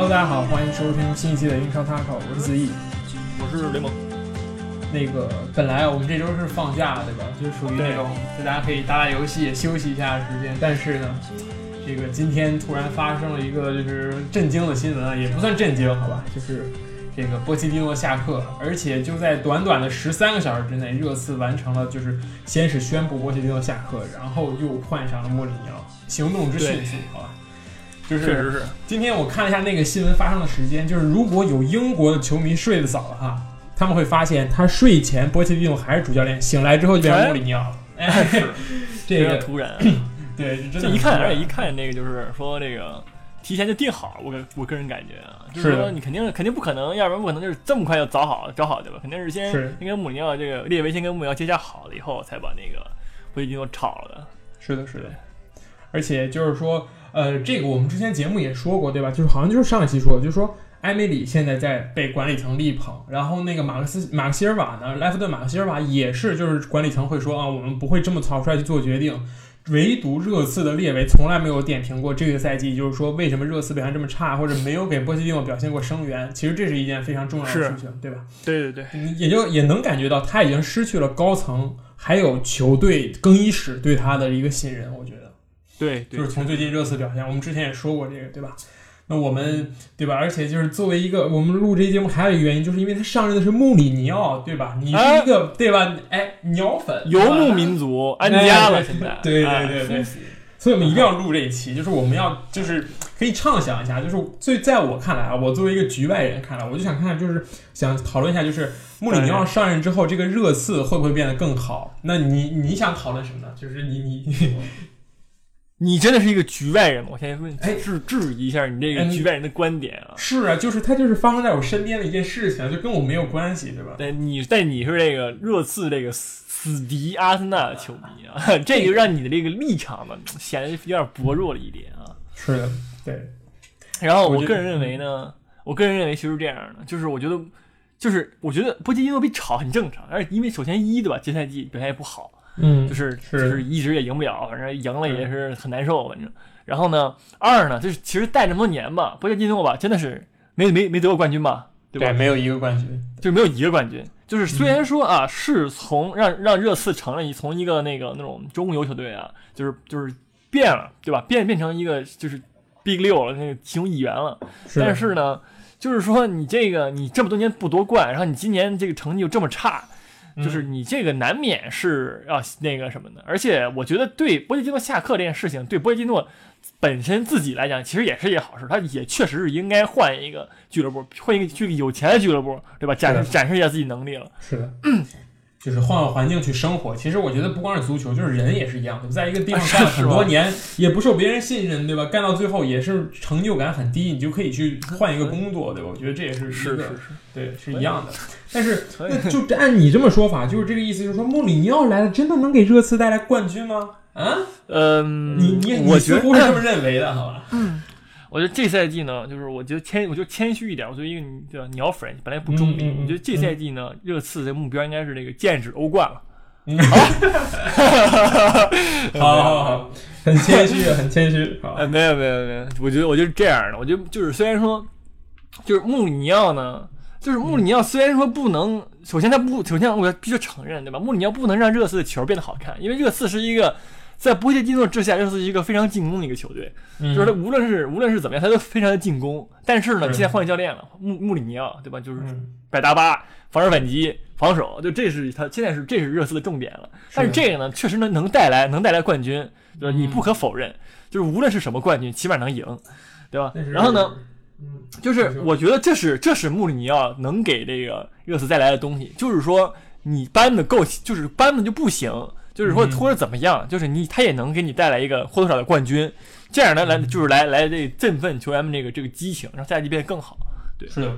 Hello，大家好，欢迎收听新一期的英超 Taco，我是子毅。我是雷蒙。那个本来我们这周是放假，对吧？就是属于那种就大家可以打打游戏、休息一下时间。但是呢，这个今天突然发生了一个就是震惊的新闻啊，也不算震惊，好吧？就是这个波切蒂诺下课，而且就在短短的十三个小时之内，热刺完成了就是先是宣布波切蒂诺下课，然后又换上了莫里尼奥，行动之迅速？就是确实是。今天我看了一下那个新闻发生的时间，就是如果有英国的球迷睡得早的话，他们会发现他睡前波切蒂诺还是主教练，醒来之后就变成穆里尼奥了。哎，这个突然，对，这一看，而且一看那个就是说这个提前就定好，我个我个人感觉啊，就是说你肯定肯定不可能，要不然不可能就是这么快就找好找好对吧？肯定是先是先跟姆尼奥这个列维先跟穆里尼奥接洽好了以后，才把那个波切蒂诺炒了的。是的，是的，而且就是说，呃，这个我们之前节目也说过，对吧？就是好像就是上一期说的，就是说艾梅里现在在被管理层力捧，然后那个马克思马克希尔瓦呢，莱弗顿马克希尔瓦也是，就是管理层会说啊，我们不会这么草率去做决定。唯独热刺的列维从来没有点评过这个赛季，就是说为什么热刺表现这么差，或者没有给波切蒂诺表现过声援。其实这是一件非常重要的事情，对吧？对对对，你也就也能感觉到他已经失去了高层还有球队更衣室对他的一个信任，我觉得。对对，就是从最近热刺表现，我们之前也说过这个，对吧？那我们对吧？而且就是作为一个我们录这期节目，还有一个原因，就是因为他上任的是穆里尼奥，对吧？你是一个、对吧？哎，鸟粉，游牧民族安家了，哎现在对对哎对对所以我们一定要录这一期，就是我们要就是可以畅想一下，就是最在我看来啊，我作为一个局外人看来，我就想看，就是想讨论一下，就是穆里尼奥上任之后，这个热刺会不会变得更好？那你你想讨论什么呢？就是你你 你你真的是一个局外人吗？我先问哎质质疑一下你这个嗯局外人的观点啊。是啊，就是它就是发生在我身边的一件事情，就跟我没有关系，对吧？但你但你是这个热刺这个死死敌阿森纳的球迷啊，这就让你的这个立场呢显得有点薄弱了一点啊。是的，对，然后我个人认为呢，我个人认为其实是这样的，就是我觉得，就是我觉得波切蒂诺被炒很正常，而因为首先一对吧，这赛季表现也不好，嗯就是是就是一直也赢不了，反正赢了也是很难受，反正。然后呢，二呢，就是其实带这么多年吧，波切蒂诺吧，真的是没没没得过冠军吧，对吧？没有一个冠军，就是没有一个冠军。就是虽然说啊，是从让让热刺成了一从一个那个那种中游球队啊，就是就是变了，对吧？变变成一个就是 Big 六了，那个其中一员了。是但是呢，就是说你这个你这么多年不夺冠，然后你今年这个成绩又这么差，嗯就是你这个难免是要那个什么的。而且我觉得对波切蒂诺下课这件事情，对波切蒂诺本身自己来讲，其实也是一件好事。他也确实是应该换一个俱乐部，换一个去有钱的俱乐部，对吧？展展示一下自己能力了。是的，就是换个环境去生活。其实我觉得不光是足球，就是人也是一样的，在一个地方干了很多 年，也不受别人信任，对吧？干到最后也是成就感很低，你就可以去换一个工作，对吧？我觉得这也是是是是，对是一样的。但是 那就按你这么说法，就是这个意思，就是说穆里尼奥来了，真的能给热刺带来冠军吗？啊，嗯，你你你我觉得似乎是这么认为的，好吧？我觉得这赛季呢，就是我觉得谦，我就谦虚一点。我作为一个对吧鸟粉，本来不中立，我觉得这赛季呢，热刺的目标应该是那个剑指欧冠了。好 好好，很谦虚，很谦虚。好哎，没有没有没有，我觉得我就是这样的。我觉得就是虽然说，就是穆里尼奥呢，就是穆里尼奥虽然说不能，首先他不，首先我必须承认，对吧？穆里尼奥不能让热刺的球变得好看，因为热刺是一个在波切蒂诺之下，热刺是一个非常进攻的一个球队。嗯就是他无论是无论是怎么样，他都非常的进攻。但是呢，现在换教练了，穆穆里尼奥，对吧？就是嗯百搭八，防守反击，防守，就这是他现在是这是热刺的重点了。但是这个呢，确实能能带来能带来冠军，就是你嗯不可否认，就是无论是什么冠军，起码能赢，对吧？然后呢，，嗯，就是我觉得这是这是穆里尼奥能给这个热刺带来的东西，就是说你搬的够，就是搬的就不行，就是说嗯或者怎么样，就是你他也能给你带来一个或多或少的冠军，这样呢来就是来来这振奋球员们这个这个激情，让赛季变得更好。对是的。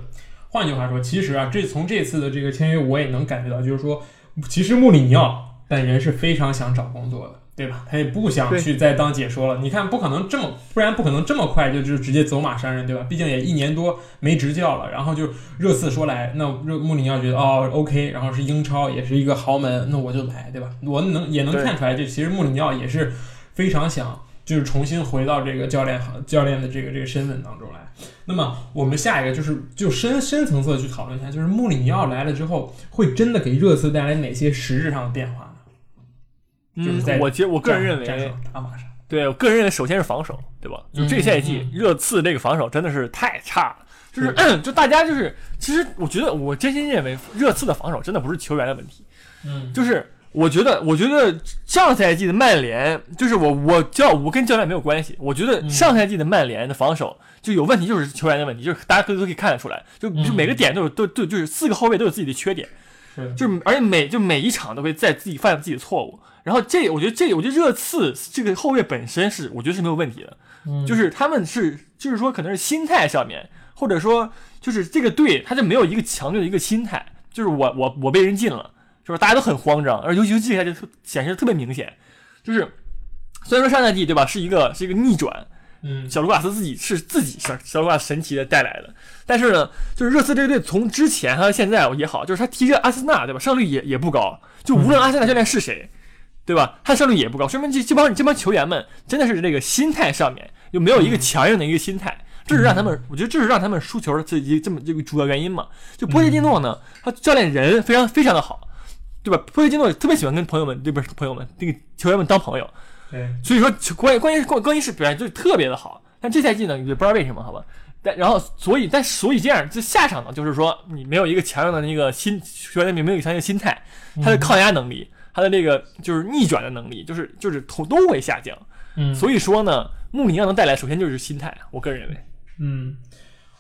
换句话说，其实啊，这从这次的这个签约，我也能感觉到，就是说，其实穆里尼奥本人是非常想找工作的，对吧？他也不想去再当解说了。你看，不可能这么，不然不可能这么快就就直接走马上任，对吧？毕竟也一年多没执教了。然后就热刺说来，那热穆里尼奥觉得哦 OK，然后是英超，也是一个豪门，那我就来，对吧？我能也能看出来，这其实穆里尼奥也是非常想就是重新回到这个教练行教练的这个这个身份当中来。那么我们下一个就是就深深层次的去讨论一下，就是穆里尼奥来了之后，会真的给热刺带来哪些实质上的变化呢？就是在我觉我个人认为打马上，对我个人认为，首先是防守，对吧？就这赛季热刺这个防守真的是太差了。就是 就大家就是，其实我觉得我真心认为热刺的防守真的不是球员的问题，嗯，就是我觉得我觉得上赛季的曼联，就是我我教我跟教练没有关系，我觉得上赛季的曼联的防守就有问题，就是球员的问题，就是大家都都可以看得出来，就就每个点都有都都就是四个后卫都有自己的缺点，就是而且每就每一场都会在自己犯自己的错误，然后这我觉得这我觉得热刺这个后卫本身是我觉得是没有问题的，就是他们是就是说可能是心态上面。或者说，就是这个队，他就没有一个强队的一个心态，就是我我我被人禁了，就是吧？大家都很慌张，而尤其这下就特显示特别明显，就是虽然说上赛季对吧，是一个是一个逆转，嗯，小卢卡斯自己是自己小小卢卡斯神奇的带来的，但是呢，就是热刺这个队从之前还有现在也好，就是他踢着阿森纳对吧，胜率也也不高，就无论阿森纳教练是谁，对吧，他胜率也不高，说明这这帮这帮球员们真的是这个心态上面就没有一个强硬的一个心态。这是让他们，我觉得这是让他们输球的这一这么这个主要原因嘛。就波切蒂诺呢，他教练人非常非常的好，对吧？波切蒂诺特别喜欢跟朋友们，对不是朋友们，这个球员们当朋友。对，所以说关关键是关关键是表现就特别的好。但这赛季呢，也不知道为什么，好吧？但然后所以但所以这样，这下场呢，就是说你没有一个强硬的那个心，球员没有一个强硬的心态，他的抗压能力，他的这个就是逆转的能力，就是就是都都会下降。嗯，所以说呢，穆里尼奥能带来，首先就是心态，我个人认为。嗯，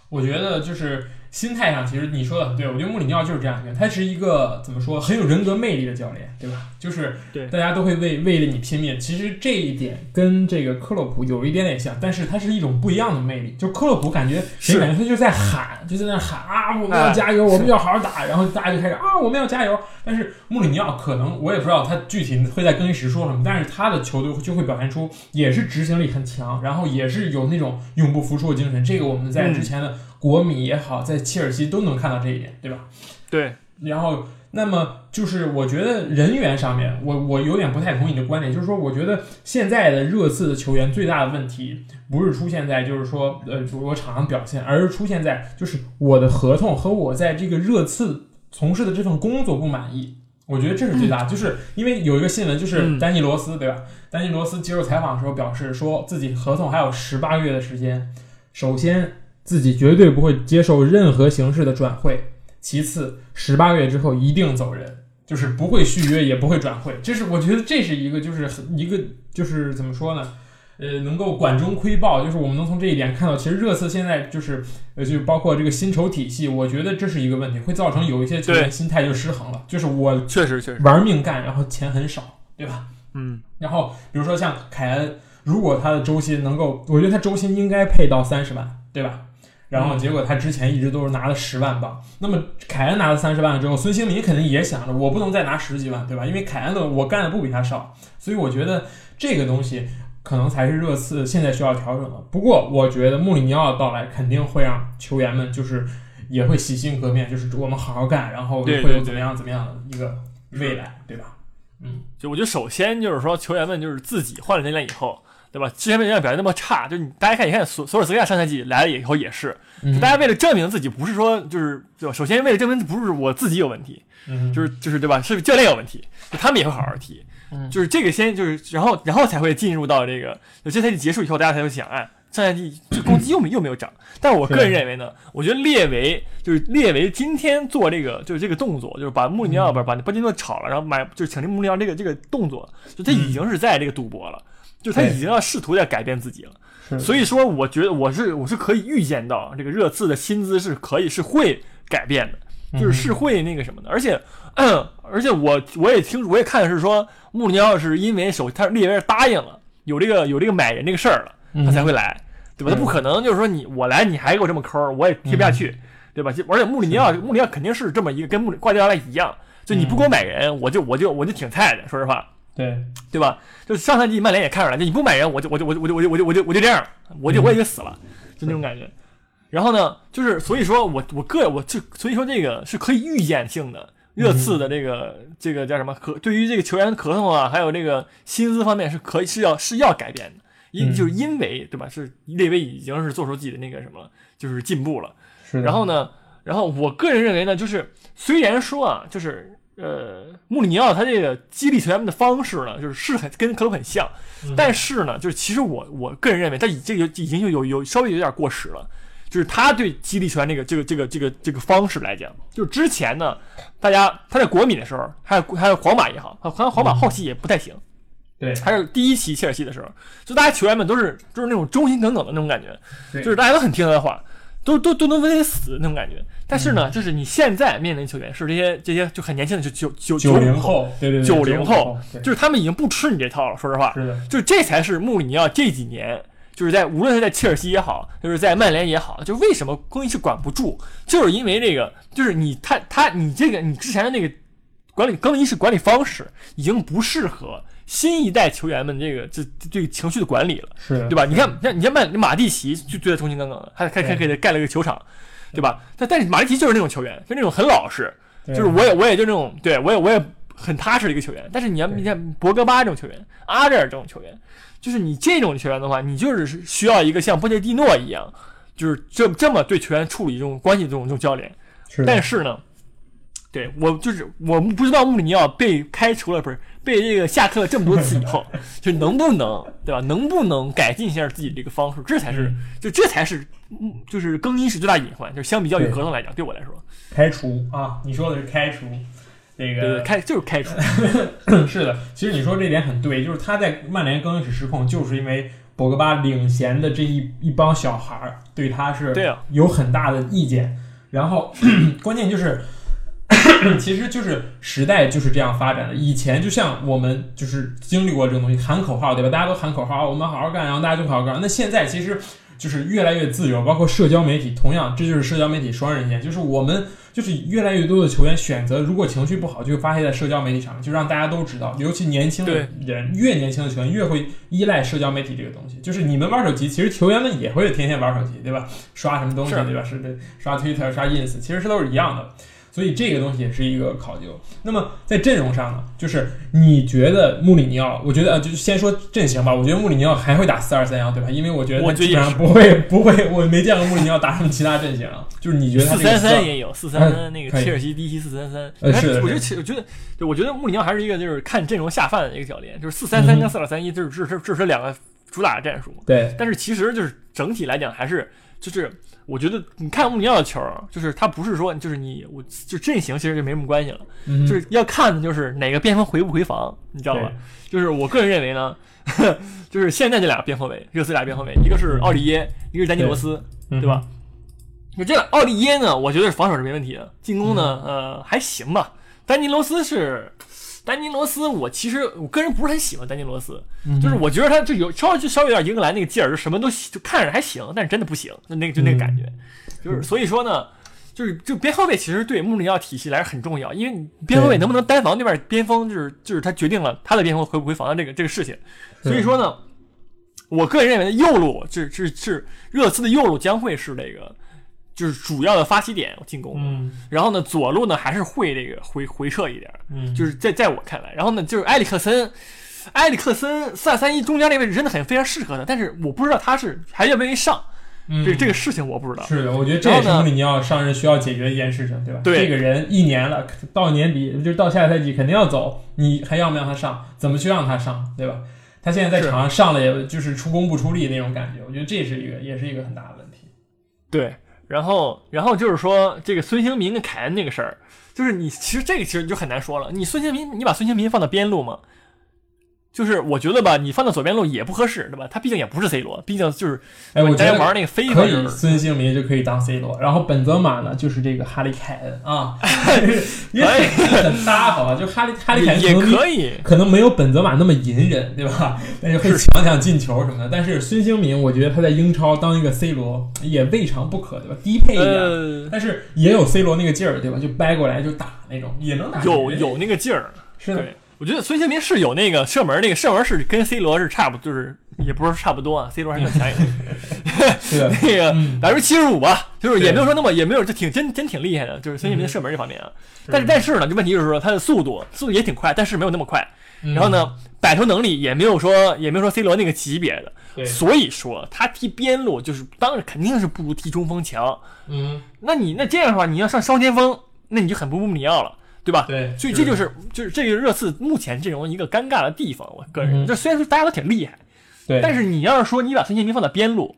我觉得就是心态上，其实你说的很对。我觉得穆里尼奥就是这样一个人，他是一个怎么说很有人格魅力的教练，对吧？就是大家都会为为了你拼命。其实这一点跟这个克洛普有一点点像，但是它是一种不一样的魅力。就克洛普感觉，谁感觉他就在喊，就在那喊啊，我们要加油，我们要好好打，然后大家就开始啊，我们要加油。但是穆里尼奥可能我也不知道他具体会在更衣室说什么，但是他的球队就会表现出也是执行力很强，然后也是有那种永不服输的精神。这个我们在之前的国米也好，在切尔西都能看到这一点，对吧？对。然后，那么就是我觉得人员上面，我我有点不太同意你的观点，就是说，我觉得现在的热刺的球员最大的问题不是出现在就是说，呃，我场上表现，而是出现在就是我的合同和我在这个热刺。从事的这份工作不满意，我觉得这是最大，就是因为有一个新闻，就是丹尼罗斯，对吧？丹尼罗斯接受采访的时候表示说自己合同还有十八个月的时间，首先自己绝对不会接受任何形式的转会，其次十八个月之后一定走人，就是不会续约也不会转会，这是我觉得这是一个就是一个就是怎么说呢？呃，能够管中窥豹，就是我们能从这一点看到，其实热刺现在就是，呃，就包括这个薪酬体系，我觉得这是一个问题，会造成有一些球员心态就失衡了。就是我确实确实玩命干，然后钱很少，对吧？嗯。然后比如说像凯恩，如果他的周薪能够，我觉得他周薪应该配到三十万，对吧？然后结果他之前一直都是拿了十万镑。那么凯恩拿了三十万之后，孙兴民肯定也想着，我不能再拿十几万，对吧？因为凯恩的我干的不比他少，所以我觉得这个东西。可能才是热刺现在需要调整的。不过，我觉得穆里尼奥的到来肯定会让球员们就是也会洗心革面，就是我们好好干，然后会有怎么样怎么样的一个未来，对吧？嗯，就我觉得首先就是说球员们就是自己换了教练以后，对吧？之前为什么表现那么差？就是你大家看，你看索索尔斯克亚上赛季来了以后也是，大家为了证明自己，不是说就是对吧？首先为了证明不是我自己有问题，就是就是对吧？是教练有问题，就他们也会好好踢。就是这个先就是，然后然后才会进入到这个，就这赛季结束以后，大家才会想，哎，上赛季这攻击又没又没有涨。但我个人认为呢，我觉得列维就是列维今天做这个就是这个动作，就是把穆里尼奥不是把波金诺炒了，然后买就是请这穆里尼奥这个这个动作，就他已经是在这个赌博了，就他已经要试图在改变自己了。所以说，我觉得我是我是可以预见到这个热刺的薪资是可以是会改变的，就是是会那个什么的，而且。嗯，而且我我也听我也看的是说，穆里尼奥是因为首他列维答应了有这个有这个买人这个事儿了，他才会来，对吧？他不可能就是说你我来你还给我这么抠，我也贴不下去，对吧？而且穆里尼奥穆里尼奥肯定是这么一个跟穆里挂掉来一样，就你不给我买人，我就我就我就挺菜的，说实话，对对吧？就上赛季曼联也看出来，就你不买人，我就我就我就我就我就我就我就我就这样，我就我也就死了，就那种感觉。然后呢，就是所以说我我个我就所以说这个是可以预见性的。热刺的这个这个叫什么？合对于这个球员的合同啊，还有这个薪资方面是可以是要是要改变的，因就是因为对吧？是列维已经是做出自己的那个什么了，就是进步了。然后呢，然后我个人认为呢，就是虽然说啊，就是呃，穆里尼奥他这个激励球员们的方式呢，就是是很跟克洛很像，但是呢，就是其实我我个人认为他已经有已经有有有稍微有点过时了。就是他对激励球员这个这个这个这个这个方式来讲，就是之前呢，大家他在国米的时候，还有还有皇马也好，好像皇马后期也不太行。对，还有第一期切尔西的时候，就大家球员们都是就是那种忠心耿耿的那种感觉，就是大家都很听他的话，都都都能为他死那种感觉。但是呢，就是你现在面临球员是这些这些就很年轻的，就九九九零后，对对，九零后，就是他们已经不吃你这套了。说实话，是的，就是这才是穆里尼奥这几年。就是在无论是在切尔西也好，就是在曼联也好，就为什么更衣室管不住，就是因为这个，就是你他他你这个你之前的那个管理更衣室管理方式已经不适合新一代球员们这个这对情绪的管理了，是对吧？你看，你看你看曼马蒂奇就对他忠心耿耿的，还还还给他盖了一个球场，对吧？但但是马蒂奇就是那种球员，就那种很老实，就是我也我也就那种，对我也我也很踏实的一个球员。但是你要你看博格巴这种球员，阿扎尔这种球员。就是你这种球员的话，你就是需要一个像波切蒂诺一样，就是这这么对球员处理这种关系这种这种教练。但是呢，对我就是我不知道穆里尼奥被开除了不是被这个下课了这么多次以后，就能不能对吧？能不能改进一下自己这个方式？这才是就这才是就是更衣室最大隐患。就是相比较于合同来讲，对我来说，开除啊，你说的是开除。那个开就是开除，是的。其实你说这点很对，就是他在曼联更衣室失控，就是因为博格巴领衔的这一一帮小孩儿对他是有很大的意见。然后 关键就是，其实就是时代就是这样发展的。以前就像我们就是经历过这种东西，喊口号对吧？大家都喊口号，我们好好干，然后大家就好好干。那现在其实就是越来越自由，包括社交媒体，同样这就是社交媒体双刃剑，就是我们。就是越来越多的球员选择，如果情绪不好，就发泄在社交媒体上面，就让大家都知道。尤其年轻的人，越年轻的球员越会依赖社交媒体这个东西。就是你们玩手机，其实球员们也会天天玩手机，对吧？刷什么东西，对吧？是的，刷 Twitter、刷 Ins，其实是都是一样的。所以这个东西也是一个考究。那么在阵容上呢，就是你觉得穆里尼奥？我觉得呃，就先说阵型吧。我觉得穆里尼奥还会打四二三幺，对吧？因为我觉得我基本上不会不会，我没见过穆里尼奥打什么其他阵型。就是你觉得四三三也有四三三那个切尔西第一期四三三。呃，是我觉得，我觉得，对，我觉得穆里尼奥还是一个就是看阵容下饭的一个教练。就是四三三跟四二三一，就是这是这是两个主打的战术。对。但是其实就是整体来讲，还是就是。我觉得你看穆里尼奥的球，就是他不是说就是你，我就阵型其实就没什么关系了，就是要看的就是哪个边锋回不回防，你知道吧？就是我个人认为呢，就是现在这俩边后卫，热刺俩边后卫，一个是奥利耶，一个是丹尼罗斯，对吧？就这奥利耶呢，我觉得防守是没问题的，进攻呢，呃，还行吧。丹尼罗斯是。丹尼罗斯，我其实我个人不是很喜欢丹尼罗斯，就是我觉得他就有稍微就稍微有点英格兰那个劲儿，就什么都就看着还行，但是真的不行，那那个就那个感觉，就是所以说呢，就是就边后卫其实对穆里尼奥体系来说很重要，因为你边后卫能不能单防对面边锋，就是就是他决定了他的边锋回不回防的这个这个事情，所以说呢，我个人认为右路是是是热刺的右路将会是这个。就是主要的发起点进攻，嗯，然后呢，左路呢还是会这个回回撤一点，嗯，就是在在我看来，然后呢，就是埃里克森，埃里克森四二三一中间那位置真的很非常适合他，但是我不知道他是还愿不愿意上，这这个事情我不知道。是的，我觉得这也是穆里尼奥上任需要解决一件事情，对吧？对，这个人一年了，到年底就是到下个赛季肯定要走，你还要不要他上？怎么去让他上，对吧？他现在在场上上了，也就是出工不出力那种感觉，我觉得这是一个也是一个很大的问题。对。然后，然后就是说这个孙兴民跟凯恩那个事儿，就是你其实这个其实就很难说了。你孙兴民，你把孙兴民放到边路吗？就是我觉得吧，你放到左边路也不合适，对吧？他毕竟也不是 C 罗，毕竟就是哎，我觉得玩那个飞可以，孙兴民就可以当 C 罗，然后本泽马呢就是这个哈利凯恩啊，也很搭，好吧？就哈利哈利凯恩也可以，可能没有本泽马那么隐忍，对吧？但是会抢抢进球什么的。但是孙兴民，我觉得他在英超当一个 C 罗也未尝不可，对吧？低配一点，但是也有 C 罗那个劲儿，对吧？就掰过来就打那种，也能打。有有那个劲儿，是的。我觉得孙兴民是有那个射门，那个射门是跟 C 罗是差不，就是也不是差不多啊，C 罗还更强一点。那个百分之七十五吧，就是也没有说那么也没有就挺真真挺厉害的，就是孙兴民的射门这方面啊。但是但是呢，这问题就是说他的速度速度也挺快，但是没有那么快。然后呢，摆脱能力也没有说也没有说 C 罗那个级别的，所以说他踢边路就是当然肯定是不如踢中锋强。嗯，那你那这样的话，你要上双前锋，那你就很不穆里奥了，对吧？对，所以这就是就是这个热刺目前阵容一个尴尬的地方。我个人就虽然说大家都挺厉害，对，但是你要是说你把孙兴民放到边路。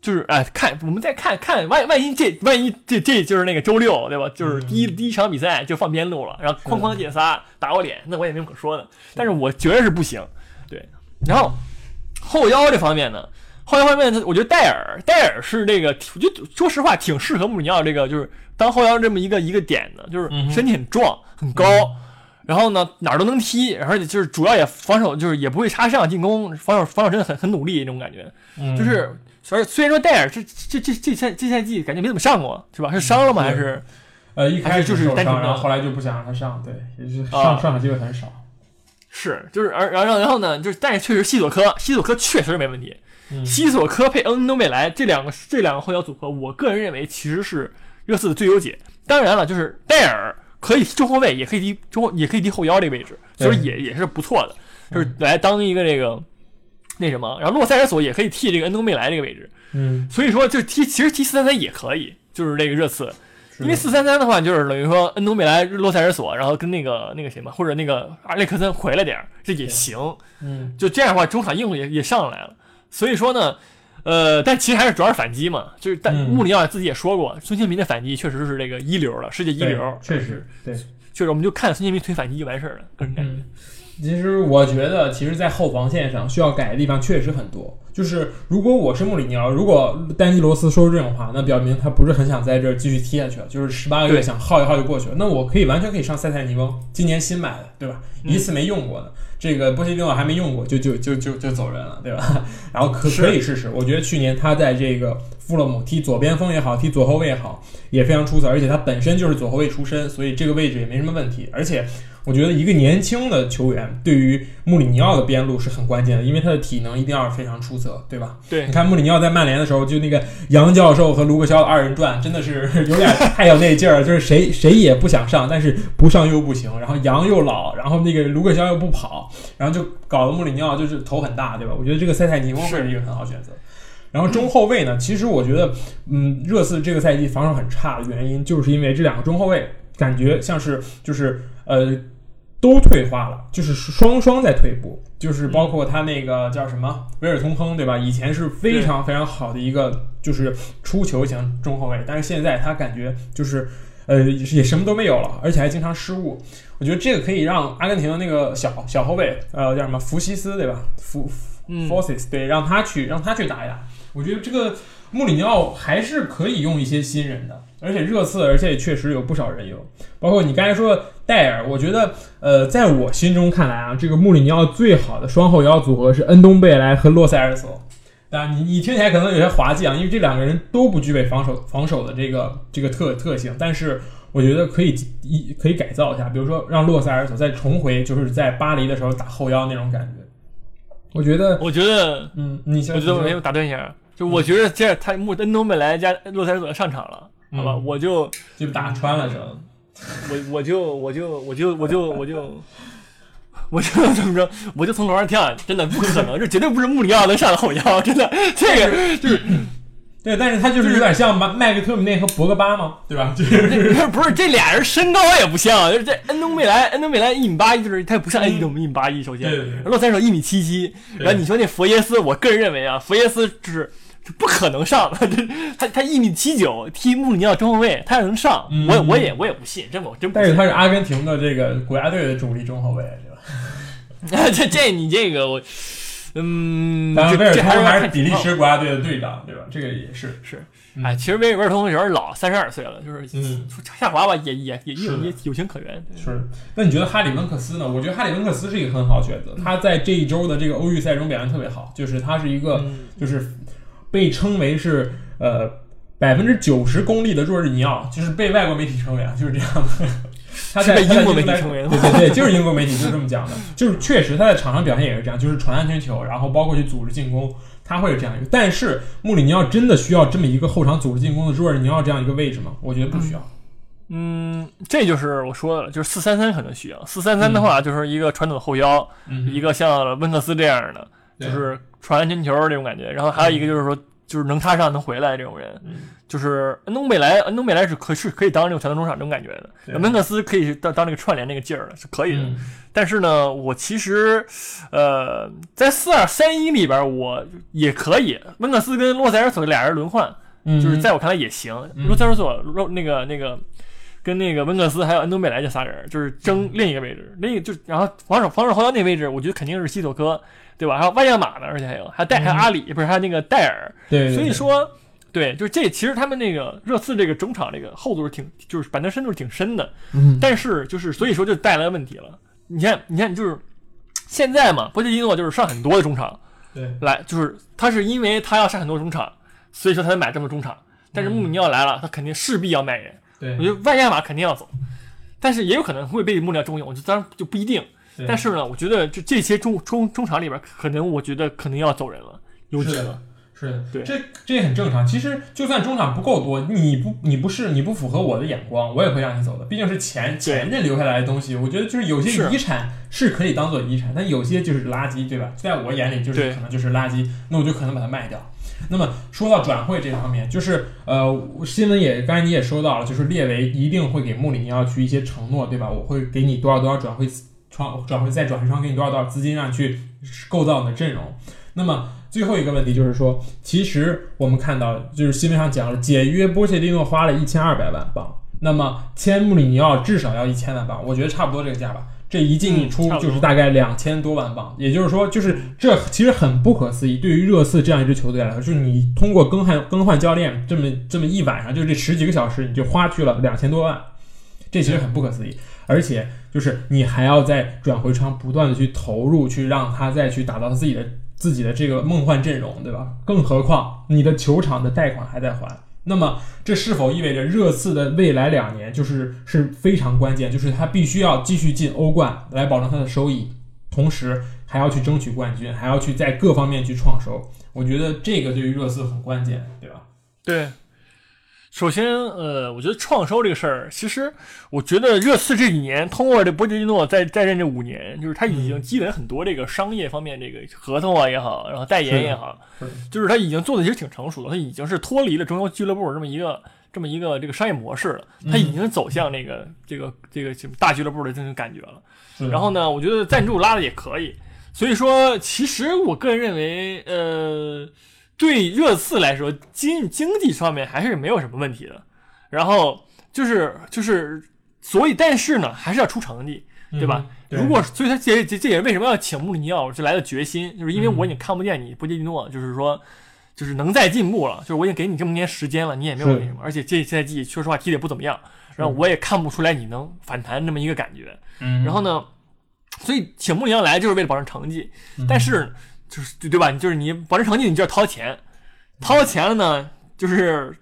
就是哎，看我们再看看，万万一这万一这这就是那个周六对吧？就是第一第一场比赛就放边路了，然后哐哐解仨打我脸，那我也没什么可说的。但是我觉得是不行，对。然后后腰这方面呢，后腰方面，我觉得戴尔戴尔是这个，我觉得说实话挺适合穆里尼奥这个，就是当后腰这么一个一个点的，就是身体很壮很高，然后呢哪儿都能踢，而且就是主要也防守，就是也不会插上进攻，防守防守真的很很努力那种感觉，就是。所以虽然说戴尔这这这这赛这赛季感觉没怎么上过，是吧？是伤了吗？还是呃一开始就是受伤，然后后来就不想让他上，对，也是上上场机会很少。是，就是而然后然后呢，就是但是确实西索科西索科确实没问题。西索科配恩东贝莱这两个这两个后腰组合，我个人认为其实是热刺的最优解。当然了，就是戴尔可以踢中后卫，也可以踢中也可以踢后腰这个位置，所以也也是不错的，就是来当一个这个。那什么，然后洛塞尔索也可以替这个恩东贝莱这个位置，嗯，所以说就踢，其实踢四三三也可以，就是这个热刺，因为四三三的话，就是等于说恩东贝莱、洛塞尔索，然后跟那个那个谁嘛，或者那个阿列克森回来点儿，这也行，嗯，就这样的话，中场硬度也也上来了，所以说呢，呃，但其实还是主要是反击嘛，就是但穆里奥自己也说过，孙兴民的反击确实是这个一流了，世界一流，确实，对，确实，我们就看孙兴民推反击就完事儿了，个人感觉。其实我觉得，其实，在后防线上需要改的地方确实很多。就是如果我是穆里尼奥，如果丹尼罗斯说出这种话，那表明他不是很想在这儿继续踢下去了。就是十八个月想耗一耗就过去了。那我可以完全可以上塞塞尼翁，今年新买的，对吧？一次没用过的，这个波西蒂诺还没用过，就就就就就走人了，对吧？然后可可以试试。我觉得去年他在这个富勒姆踢左边锋也好，踢左后卫也好，也非常出色。而且他本身就是左后卫出身，所以这个位置也没什么问题。而且。我觉得一个年轻的球员对于穆里尼奥的边路是很关键的，因为他的体能一定要非常出色，对吧？对，你看穆里尼奥在曼联的时候，就那个杨教授和卢克肖的二人转，真的是有点太有那劲儿，就是谁谁也不想上，但是不上又不行，然后杨又老，然后那个卢克肖又不跑，然后就搞得穆里尼奥就是头很大，对吧？我觉得这个塞泰尼翁是一个很好选择。然后中后卫呢，其实我觉得，嗯，热刺这个赛季防守很差的原因，就是因为这两个中后卫感觉像是就是呃。都退化了，就是双双在退步，就是包括他那个叫什么维尔通亨，对吧？以前是非常非常好的一个就是出球型中后卫，但是现在他感觉就是呃也什么都没有了，而且还经常失误。我觉得这个可以让阿根廷的那个小小后卫，呃叫什么福西斯，对吧？福 Forces 对，让他去让他去打一打。我觉得这个穆里尼奥还是可以用一些新人的。而且热刺，而且确实有不少人有，包括你刚才说戴尔，我觉得，呃，在我心中看来啊，这个穆里尼奥最好的双后腰组合是恩东贝莱和洛塞尔索。当然，你你听起来可能有些滑稽啊，因为这两个人都不具备防守防守的这个这个特特性，但是我觉得可以一可以改造一下，比如说让洛塞尔索再重回就是在巴黎的时候打后腰那种感觉。我觉得，我觉得，嗯，你我觉得我没有打断一下，就我觉得这他穆恩东贝莱加洛塞尔索上场了。好吧，我就就打穿了是吧？我我就我就我就我就我就我就 怎么着？我就从楼上跳，真的不可能，这绝对不是穆里奥能上的后腰，真的，这个就是对，但是他就是有点像麦麦克特米内和博格巴嘛，对吧？就是不是这俩人身高也不像，就是这恩东贝莱，恩东贝莱一米八一，就是他也不像恩东一米八一，首先，洛三手一米七七，然后你说那佛耶斯，我个人认为啊，佛耶斯就是。不可能上的，他他一米七九，踢穆里尼奥中后卫，他要能上，我我也我也不信，真不真。但是他是阿根廷的这个国家队的主力中后卫，对吧？这这你这个我，嗯，当然威尔通还是比利时国家队的队长，对吧？这个也是是。哎，其实威威尔通有点老，三十二岁了，就是下滑吧，也也也有也有情可原。是。那你觉得哈里温克斯呢？我觉得哈里温克斯是一个很好选择，他在这一周的这个欧预赛中表现特别好，就是他是一个就是。被称为是呃百分之九十功力的若日尼奥，就是被外国媒体称为啊，就是这样的。他在英国媒体称为对对对，就是英国媒体就是这么讲的，就是确实他在场上表现也是这样，就是传安全球，然后包括去组织进攻，他会是这样一个。但是穆里尼奥真的需要这么一个后场组织进攻的若尔尼奥这样一个位置吗？我觉得不需要。嗯，这就是我说的了，就是四三三可能需要。四三三的话，就是一个传统的后腰，嗯一个像温克斯这样的，对就是传安全球这种感觉。然后还有一个就是说，就是能插上能回来这种人，嗯就是恩东贝莱，恩东贝莱是可是可以当这种传统中场这种感觉对的。温克斯可以当当这个串联那个劲儿的，是可以的。嗯但是呢，我其实，呃，在四二三一里边，我也可以，温克斯跟洛塞尔索俩人轮换，嗯，就是在我看来也行。嗯洛塞尔索、洛那个那个跟那个温克斯还有恩东贝莱这仨人，就是争另一个位置，另一个就然后防守防守后腰那位置，我觉得肯定是西索科，对吧？还有万亚马呢，而且还有还有戴还有阿里，不是还有那个戴尔，对，对所以说。对，就是这，其实他们那个热刺这个中场这个厚度是挺，就是板凳深度是挺深的，嗯，但是就是所以说就带来问题了。你看，你看，就是现在嘛，波切蒂诺就是上很多的中场对来，就是他是因为他要上很多中场，所以说他才买这么多中场。但是穆里尼奥来了，他肯定势必要卖人。对我觉得万亚马肯定要走，但是也有可能会被穆里尼奥重用，就当然就不一定。对但是呢，我觉得这这些中中中场里边，可能我觉得可能要走人了，是的。是的，对这这也很正常。其实就算中场不够多，你不你不是你不符合我的眼光，我也会让你走的。毕竟是前前任留下来的东西，我觉得就是有些遗产是可以当做遗产，但有些就是垃圾，对吧？在我眼里就是可能就是垃圾，那我就可能把它卖掉。那么说到转会这方面，就是呃，新闻也刚才你也说到了，就是列维一定会给穆里尼奥去一些承诺，对吧？我会给你多少多少转会窗转会再转会窗给你多少多少资金，让你去构造你的阵容。那么最后一个问题就是说，其实我们看到就是新闻上讲了，解约波切蒂诺花了一千二百万镑，那么签穆里尼奥至少要一千万镑，我觉得差不多这个价吧。这一进一出就是大概两千多万镑，也就是说，就是这其实很不可思议。对于热刺这样一支球队来说，就是你通过更换更换教练这么这么一晚上，就这十几个小时，你就花去了两千多万，这其实很不可思议。而且就是你还要在转会窗不断的去投入，去让他再去打造他自己的自己的这个梦幻阵容，对吧？更何况你的球场的贷款还在还。那么，这是否意味着热刺的未来两年就是是非常关键？就是他必须要继续进欧冠来保证他的收益，同时还要去争取冠军，还要去在各方面去创收。我觉得这个对于热刺很关键，对吧？对，首先，呃，我觉得创收这个事儿，其实我觉得热刺这几年通过这波切蒂诺在在任这五年，就是他已经积累很多这个商业方面这个合同啊也好，然后代言也好，就是他已经做的其实挺成熟的，他已经是脱离了中游俱乐部这么一个这么一个这个商业模式了，他已经走向那个、这个这个大俱乐部的这种感觉了。然后呢，我觉得赞助拉的也可以，所以说，其实我个人认为，呃，对热刺来说，经经济上面还是没有什么问题的。然后就是就是，所以但是呢，还是要出成绩，对吧？嗯对如果所以他这这这也是为什么要请穆里尼奥这来的决心，就是因为我已经看不见你波切蒂诺，就是说。就是能再进步了，就是我已经给你这么年时间了，你也没有是那什么，而且这赛季说实话踢的也不怎么样，然后我也看不出来你能反弹这么一个感觉。嗯，然后呢，所以请穆里尼奥来就是为了保证成绩，嗯但是就是对对吧？就是你保证成绩，你就要掏钱，掏钱了呢，就是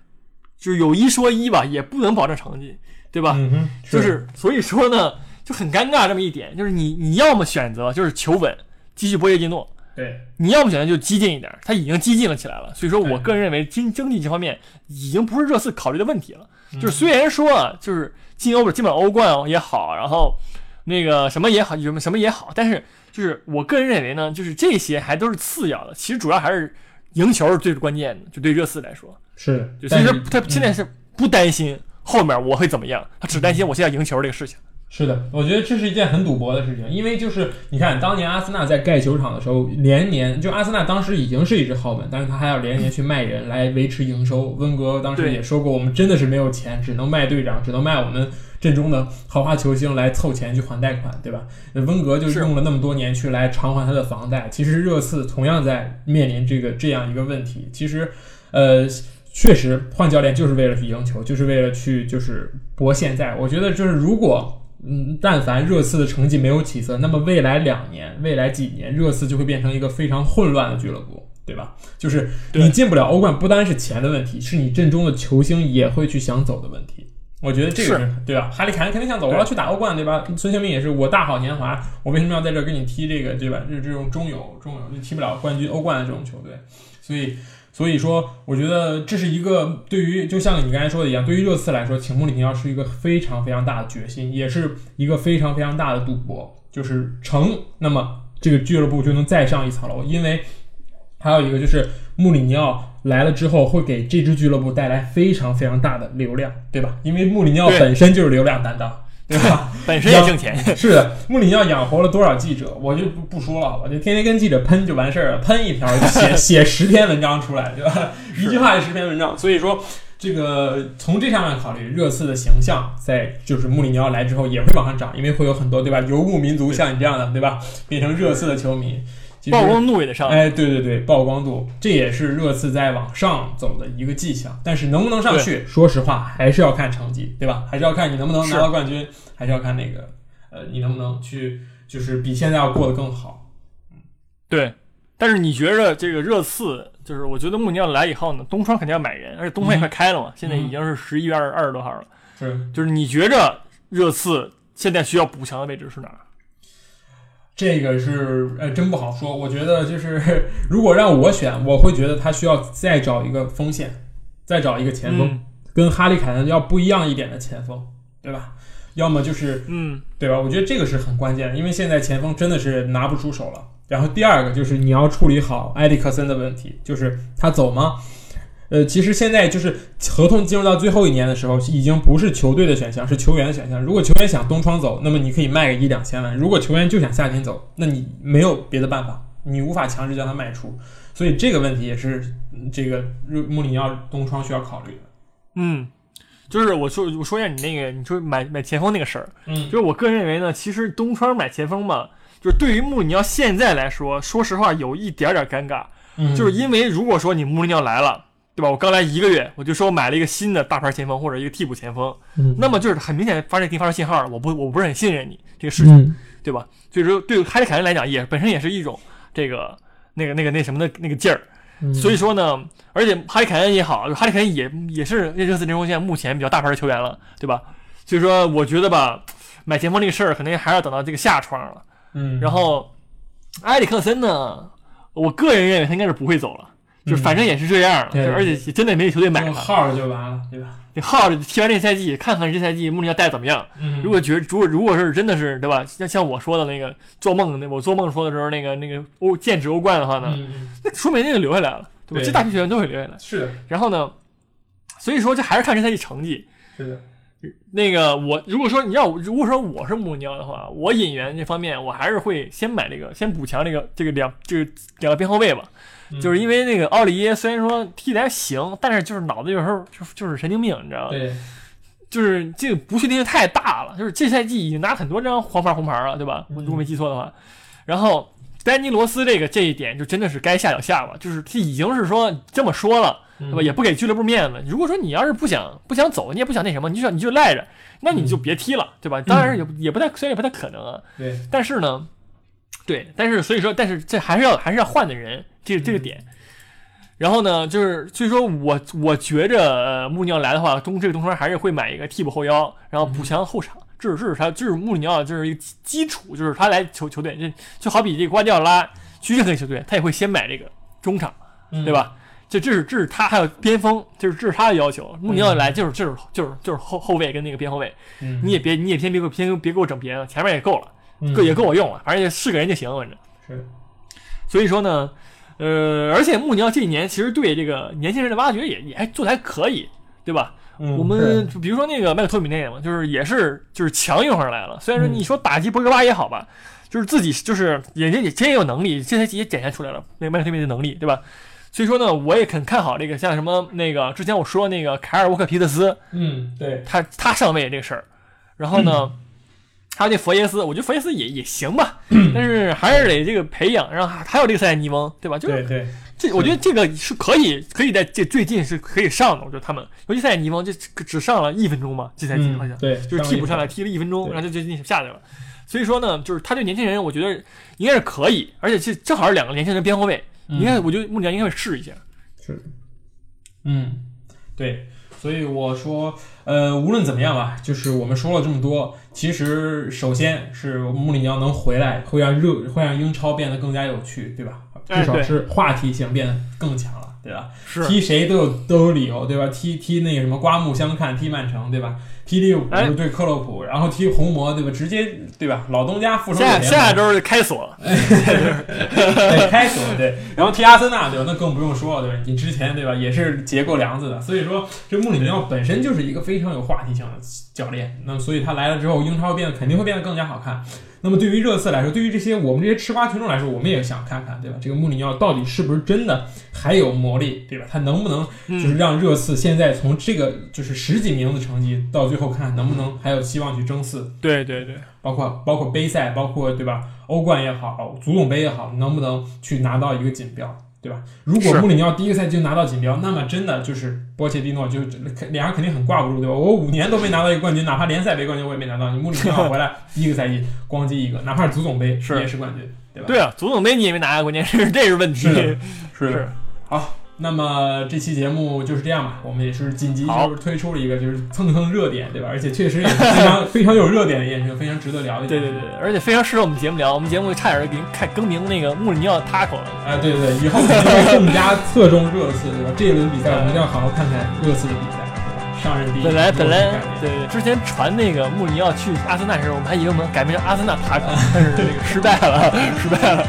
就是有一说一吧，也不能保证成绩，对吧？嗯哼，就是所以说呢，就很尴尬这么一点，就是你你要么选择就是求稳，继续波切蒂诺，对，你要么选择就激进一点，他已经激进了起来了。所以说我个人认为经经济这方面已经不是热刺考虑的问题了。嗯就是虽然说啊，就是进欧基本欧冠也好，然后那个什么也好，什么什么也好，但是就是我个人认为呢，就是这些还都是次要的，其实主要还是赢球是最关键的，就对热刺来说，是，就其实他现在是不担心后面我会怎么样，他只担心我现在赢球这个事情。是的，我觉得这是一件很赌博的事情，因为就是你看，当年阿森纳在盖球场的时候，连年就阿森纳当时已经是一支豪门，但是他还要连年去卖人来维持营收。温格当时也说过，我们真的是没有钱，只能卖队长，只能卖我们阵中的豪华球星来凑钱去还贷款，对吧？那温格就是用了那么多年去来偿还他的房贷。其实热刺同样在面临这个这样一个问题。其实，呃。确实，换教练就是为了去赢球，就是为了去就是搏现在。我觉得就是如果嗯，但凡热刺的成绩没有起色，那么未来两年、未来几年，热刺就会变成一个非常混乱的俱乐部，对吧？就是你进不了欧冠，不单是钱的问题，是你阵中的球星也会去想走的问题。我觉得这个是对吧？哈利凯恩肯定想走，我要去打欧冠，对吧？孙兴民也是，我大好年华，我为什么要在这儿跟你踢这个，对吧？这这种中游、中游就踢不了冠军、欧冠的这种球队，所以。所以说，我觉得这是一个对于就像你刚才说的一样，对于热刺来说，请穆里尼奥是一个非常非常大的决心，也是一个非常非常大的赌博。就是成，那么这个俱乐部就能再上一层楼。因为还有一个就是穆里尼奥来了之后，会给这支俱乐部带来非常非常大的流量，对吧？因为穆里尼奥本身就是流量担当。对吧？本身也挣钱。是的，穆里尼奥养活了多少记者，我就不不说了，我就天天跟记者喷就完事儿了，喷一条写写十篇文章出来，对吧？一句话就十篇文章。所以说，这个从这上面考虑，热刺的形象在就是穆里尼奥来之后也会往上涨，因为会有很多对吧？游牧民族像你这样的对吧？变成热刺的球迷。曝光度也得上，哎，对对对，曝光度，这也是热刺在往上走的一个迹象。但是能不能上去，说实话还是要看成绩，对吧？还是要看你能不能拿到冠军，还是要看那个，呃，你能不能去，就是比现在要过得更好。嗯，对。但是你觉着这个热刺，就是我觉得穆尼奥来以后呢，东窗肯定要买人，而且东窗也快开了嘛，现在已经是十一月二二十多号了。是，就是你觉着热刺现在需要补强的位置是哪儿？这个是呃真不好说，我觉得就是 如果让我选，我会觉得他需要再找一个锋线，再找一个前锋，跟哈利凯恩要不一样一点的前锋，对吧？要么就是嗯，对吧？我觉得这个是很关键的，因为现在前锋真的是拿不出手了。然后第二个就是你要处理好埃里克森的问题，就是他走吗？呃，其实现在就是合同进入到最后一年的时候，已经不是球队的选项，是球员的选项。如果球员想东窗走，那么你可以卖个一两千万；如果球员就想夏天走，那你没有别的办法，你无法强制将他卖出。所以这个问题也是这个穆里尼奥东窗需要考虑的。嗯，就是我说我说一下你那个你说买买前锋那个事儿，嗯，就是我个人认为呢，其实东窗买前锋嘛，就是对于穆里尼奥现在来说，说实话有一点点尴尬，嗯就是因为如果说你穆里尼奥来了。对吧？我刚来一个月，我就说我买了一个新的大牌前锋或者一个替补前锋，那么就是很明显发这给你发出信号了，我不我不是很信任你这个事情，对吧？所以说对哈利凯恩来讲也本身也是一种这个那个那个那什么的那个劲儿，所以说呢，而且哈利凯恩也好，哈利凯恩也也是热刺阵中现在目前比较大牌的球员了，对吧？所以说我觉得吧，买前锋这个事儿肯定还要等到这个下窗了，嗯，然后埃里克森呢，我个人认为他应该是不会走了。就反正也是这样，对而且真的也没球队买了，号就完了，对吧？你号踢完这赛季，看看这赛季穆里尼奥带怎么样。如果觉如果如果是真的是对吧？像像我说的那个做梦那我做梦说的时候那个那个欧剑指欧冠的话呢，那说明那就留下来了，对吧？这大批球员都会留下来。是的。然后呢，所以说这还是看这赛季成绩。是的。那个我如果说你要如果说我是穆里尼奥的话，我引援这方面我还是会先买这个先补强这个这个两这个两个边后卫吧。就是因为那个奥利耶虽然说踢的还行，但是就是脑子有时候就就是神经病，你知道吗？对，就是这个不确定性太大了。就是这赛季已经拿很多张黄牌红牌了，对吧？我如果没记错的话。然后丹尼罗斯这个这一点就真的是该下就下吧，就是他已经是说这么说了，对吧？也不给俱乐部面子。如果说你要是不想不想走，你也不想那什么，你就想你就赖着，那你就别踢了，对吧？当然也也不太虽然也不太可能啊。对，但是呢，对，但是所以说，但是这还是要还是要换的人。这这个点，然后呢，就是所以说我我觉着穆里尼奥来的话，中这个东窗还是会买一个替补后腰，然后补强后场。这是这是他，这是穆里尼奥，就是一个基础，就是他来球球队，就就好比这个瓜迪奥拉去任何球队，他也会先买这个中场，对吧？这这是这是他还有边锋，就是这是他的要求。穆里尼奥来就是就是就是就是后后卫跟那个边后卫，你也别你也先别给我偏别给我整别的，前面也够了，够也够我用了，反正也是个人就行，反正是。所以说呢。呃，而且穆尼奥这几年其实对这个年轻人的挖掘也也还做的还可以，对吧？我们比如说那个麦克托米内嘛，就是也是就是强用上来了。虽然说你说打击博格巴也好吧，就是自己就是也也真也有能力，这才也展现出来了那个麦克托米内的能力，对吧？所以说呢，我也很看好这个像什么那个之前我说那个凯尔沃克皮特斯，嗯，对他他上位这个事儿，然后呢。还有那佛耶斯，我觉得佛耶斯也也行吧，但是还是得这个培养。然后还有这个塞尼翁，对吧？就是对，这我觉得这个是可以，可以在这最近是可以上的。我觉得他们，尤其塞尼翁，就只上了一分钟嘛，这赛季好像对，就是替补上来踢了一分钟，然后就最近下去了。所以说呢，就是他对年轻人，我觉得应该是可以，而且这正好是两个年轻人边后卫，应该我觉得目前应该会试一下。是，嗯，对。所以我说，呃，无论怎么样吧，就是我们说了这么多，其实首先是穆里尼奥能回来，会让热，会让英超变得更加有趣，对吧？至少是话题性变得更强了，对吧？是踢谁都有都有理由，对吧？踢踢那个什么刮目相看，踢曼城，对吧？踢利物浦对克洛普，然后踢红魔，对吧？直接对吧？老东家复仇者下下周就开锁，对，开锁对。然后踢阿森纳，对吧？那更不用说了，对吧？你之前对吧也是结过梁子的，所以说这穆里尼奥本身就是一个非常有话题性的教练，那所以他来了之后，英超变得肯定会变得更加好看。那么对于热刺来说，对于这些我们这些吃瓜群众来说，我们也想看看，对吧？这个穆里尼奥到底是不是真的还有魔力，对吧？他能不能就是让热刺现在从这个就是十几名的成绩，到最后看能不能还有希望去争四？对对对，包括包括杯赛，包括对吧？欧冠也好，足总杯也好，能不能去拿到一个锦标？对吧？如果穆里尼奥第一个赛季就拿到锦标，那么真的就是波切蒂诺就 脸上肯定很挂不住，对吧？我五年都没拿到一个冠军，哪怕联赛杯冠军我也没拿到。你穆里尼奥回来第一个赛季咣叽一个，哪怕是足总杯是也是冠军，对吧？对啊，足总杯你也没拿，关键是 这是问题。是是好。那么这期节目就是这样吧，我们也是紧急就是推出了一个就是蹭蹭热点，对吧？而且确实也是非常非常有热点的验证，非常值得聊的。对对对，而且非常适合我们节目聊。我们节目差点给开更名那个穆里尼奥 taco 了。哎，对对对，以后肯定会更加侧重热刺，对吧？这一轮比赛我们一定要好好看看热刺的比赛。上任第一，本来本来对对，之前传那个穆里尼奥去阿森纳时候，我们还以为我们改名叫阿森纳 taco，但是这个失败了，失败了。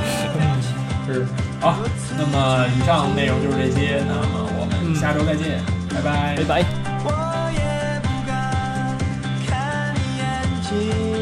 是好，那么以上内容就是这些，那么我们下周再见，拜拜，拜拜。我也不敢看你眼睛